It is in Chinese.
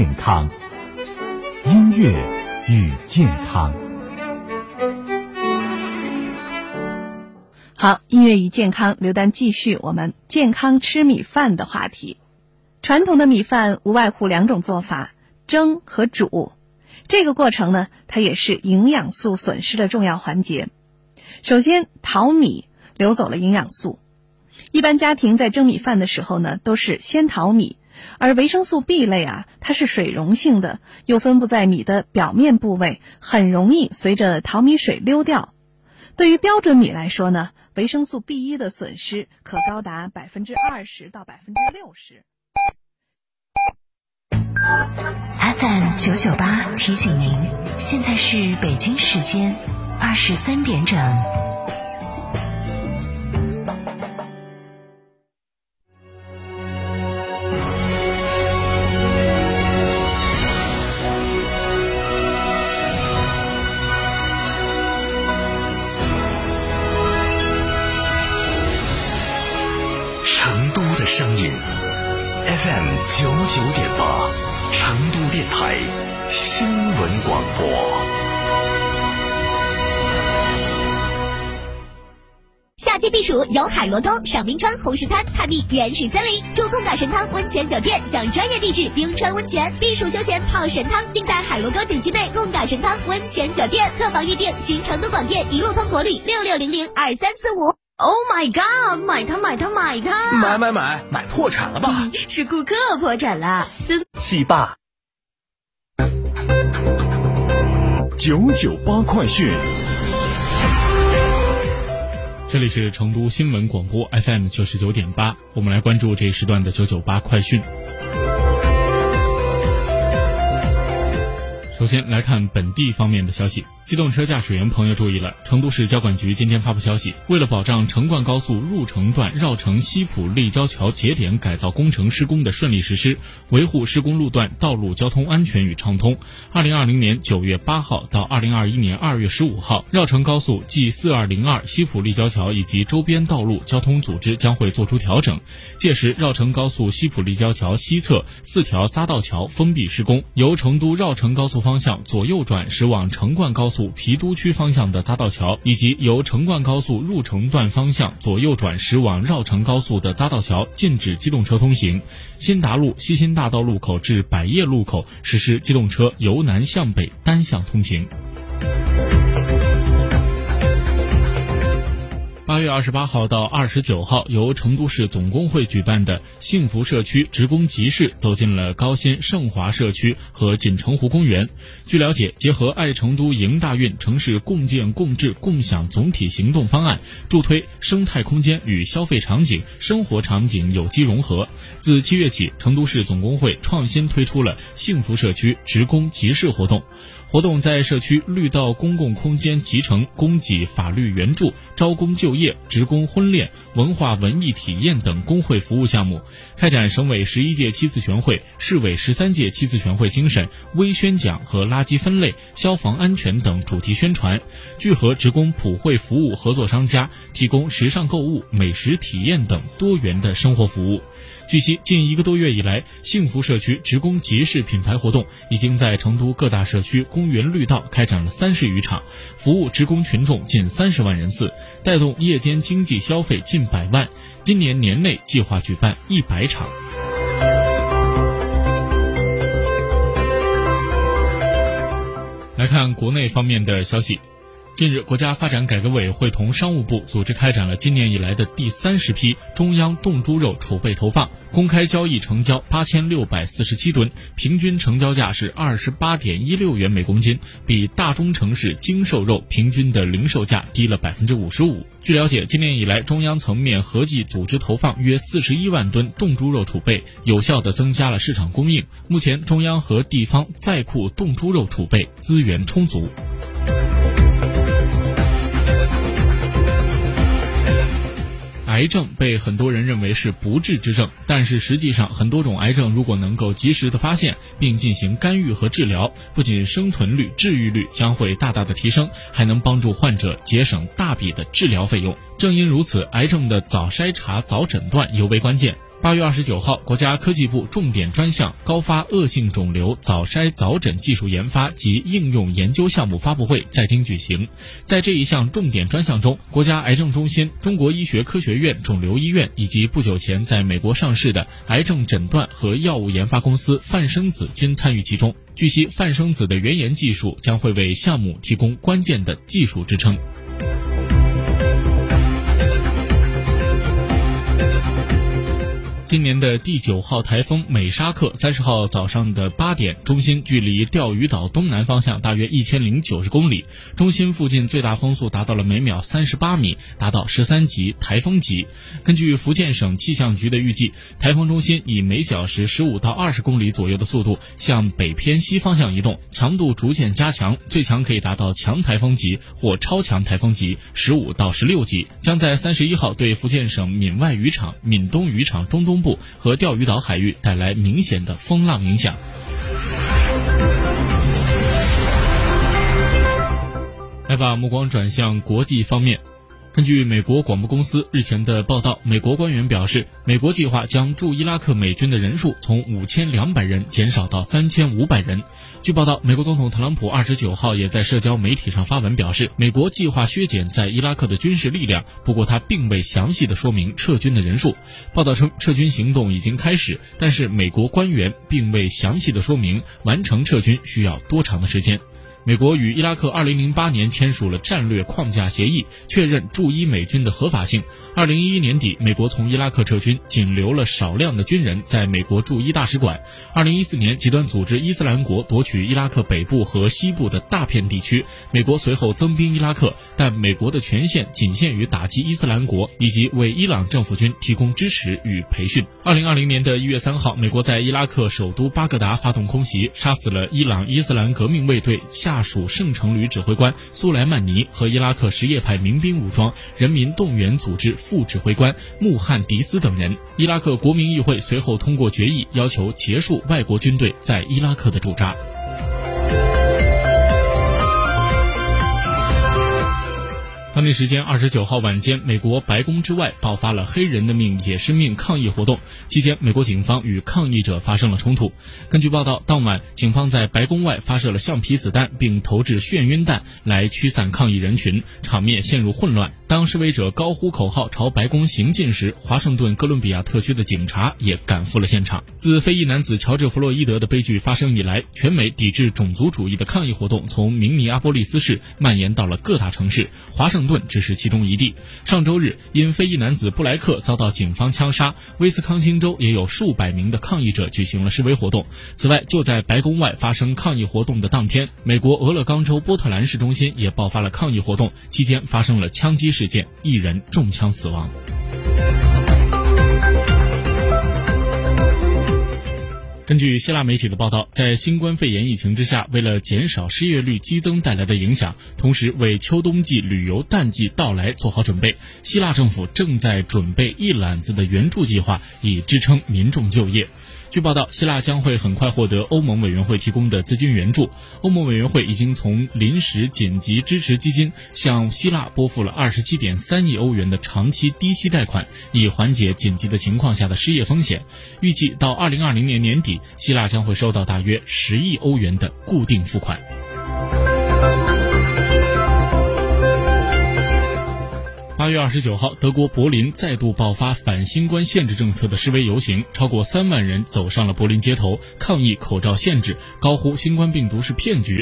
健康，音乐与健康。好，音乐与健康，刘丹继续我们健康吃米饭的话题。传统的米饭无外乎两种做法：蒸和煮。这个过程呢，它也是营养素损失的重要环节。首先，淘米流走了营养素。一般家庭在蒸米饭的时候呢，都是先淘米，而维生素 B 类啊，它是水溶性的，又分布在米的表面部位，很容易随着淘米水溜掉。对于标准米来说呢，维生素 B 一的损失可高达百分之二十到百分之六十。FM 九九八提醒您，现在是北京时间二十三点整。声音，FM 九九点八，成都电台新闻广播。夏季避暑游海螺沟、赏冰川、红石滩、探秘原始森林，住贡嘎神汤温泉酒店，享专业地质冰川温泉，避暑休闲泡神汤，尽在海螺沟景区内贡嘎神汤温泉酒店。客房预订寻成都广电一路通国旅六六零零二三四五。Oh my god！买它买它买它！买买买，买破产了吧？是顾客破产了。戏霸九九八快讯。这里是成都新闻广播 FM 九十九点八，我们来关注这一时段的九九八快讯。首先来看本地方面的消息，机动车驾驶员朋友注意了，成都市交管局今天发布消息，为了保障成灌高速入城段绕城西浦立交桥节点改造工程施工的顺利实施，维护施工路段道路交通安全与畅通，二零二零年九月八号到二零二一年二月十五号，绕城高速 G 四二零二西浦立交桥以及周边道路交通组织将会作出调整，届时绕城高速西浦立交桥西侧四条匝道桥封闭施工，由成都绕城高速方向左右转驶往成灌高速郫都区方向的匝道桥，以及由成灌高速入城段方向左右转驶往绕城高速的匝道桥禁止机动车通行。新达路西新大道路口至百业路口实施机动车由南向北单向通行。八月二十八号到二十九号，由成都市总工会举办的幸福社区职工集市走进了高新盛华社区和锦城湖公园。据了解，结合爱成都迎大运城市共建共治共享总体行动方案，助推生态空间与消费场景、生活场景有机融合。自七月起，成都市总工会创新推出了幸福社区职工集市活动。活动在社区绿道公共空间集成、供给法律援助、招工就业、职工婚恋、文化文艺体验等工会服务项目，开展省委十一届七次全会、市委十三届七次全会精神微宣讲和垃圾分类、消防安全等主题宣传，聚合职工普惠服务合作商家，提供时尚购物、美食体验等多元的生活服务。据悉，近一个多月以来，幸福社区职工集市品牌活动已经在成都各大社区公园绿道开展了三十余场，服务职工群众近三十万人次，带动夜间经济消费近百万。今年年内计划举办一百场。来看国内方面的消息。近日，国家发展改革委会同商务部组织开展了今年以来的第三十批中央冻猪肉储备投放，公开交易成交八千六百四十七吨，平均成交价是二十八点一六元每公斤，比大中城市精瘦肉平均的零售价低了百分之五十五。据了解，今年以来，中央层面合计组织投放约四十一万吨冻猪肉储备，有效地增加了市场供应。目前，中央和地方在库冻猪肉储备资源充足。癌症被很多人认为是不治之症，但是实际上，很多种癌症如果能够及时的发现并进行干预和治疗，不仅生存率、治愈率将会大大的提升，还能帮助患者节省大笔的治疗费用。正因如此，癌症的早筛查、早诊断尤为关键。八月二十九号，国家科技部重点专项高发恶性肿瘤早筛早诊技术研发及应用研究项目发布会在京举行。在这一项重点专项中，国家癌症中心、中国医学科学院肿瘤医院以及不久前在美国上市的癌症诊断和药物研发公司泛生子均参与其中。据悉，泛生子的原研技术将会为项目提供关键的技术支撑。今年的第九号台风美沙克，三十号早上的八点，中心距离钓鱼岛东南方向大约一千零九十公里，中心附近最大风速达到了每秒三十八米，达到十三级台风级。根据福建省气象局的预计，台风中心以每小时十五到二十公里左右的速度向北偏西方向移动，强度逐渐加强，最强可以达到强台风级或超强台风级十五到十六级，将在三十一号对福建省闽外渔场、闽东渔场中东。部和钓鱼岛海域带来明显的风浪影响。来把目光转向国际方面。根据美国广播公司日前的报道，美国官员表示，美国计划将驻伊拉克美军的人数从五千两百人减少到三千五百人。据报道，美国总统特朗普二十九号也在社交媒体上发文表示，美国计划削减在伊拉克的军事力量，不过他并未详细的说明撤军的人数。报道称，撤军行动已经开始，但是美国官员并未详细的说明完成撤军需要多长的时间。美国与伊拉克2008年签署了战略框架协议，确认驻伊美军的合法性。2011年底，美国从伊拉克撤军，仅留了少量的军人在美国驻伊大使馆。2014年，极端组织伊斯兰国夺取伊拉克北部和西部的大片地区，美国随后增兵伊拉克，但美国的权限仅限于打击伊斯兰国以及为伊朗政府军提供支持与培训。2020年的一月三号，美国在伊拉克首都巴格达发动空袭，杀死了伊朗伊斯兰革命卫队下。下属圣城旅指挥官苏莱曼尼和伊拉克什叶派民兵武装人民动员组织副指挥官穆罕迪斯等人。伊拉克国民议会随后通过决议，要求结束外国军队在伊拉克的驻扎。当地时间二十九号晚间，美国白宫之外爆发了“黑人的命也是命”抗议活动。期间，美国警方与抗议者发生了冲突。根据报道，当晚警方在白宫外发射了橡皮子弹，并投掷眩晕弹来驱散抗议人群，场面陷入混乱。当示威者高呼口号朝白宫行进时，华盛顿哥伦比亚特区的警察也赶赴了现场。自非裔男子乔治·弗洛伊德的悲剧发生以来，全美抵制种族主义的抗议活动从明尼阿波利斯市蔓延到了各大城市，华盛。顿只是其中一地。上周日，因非裔男子布莱克遭到警方枪杀，威斯康星州也有数百名的抗议者举行了示威活动。此外，就在白宫外发生抗议活动的当天，美国俄勒冈州波特兰市中心也爆发了抗议活动，期间发生了枪击事件，一人中枪死亡。根据希腊媒体的报道，在新冠肺炎疫情之下，为了减少失业率激增带来的影响，同时为秋冬季旅游淡季到来做好准备，希腊政府正在准备一揽子的援助计划，以支撑民众就业。据报道，希腊将会很快获得欧盟委员会提供的资金援助。欧盟委员会已经从临时紧急支持基金向希腊拨付了二十七点三亿欧元的长期低息贷款，以缓解紧急的情况下的失业风险。预计到二零二零年年底，希腊将会收到大约十亿欧元的固定付款。八月二十九号，德国柏林再度爆发反新冠限制政策的示威游行，超过三万人走上了柏林街头，抗议口罩限制，高呼新冠病毒是骗局。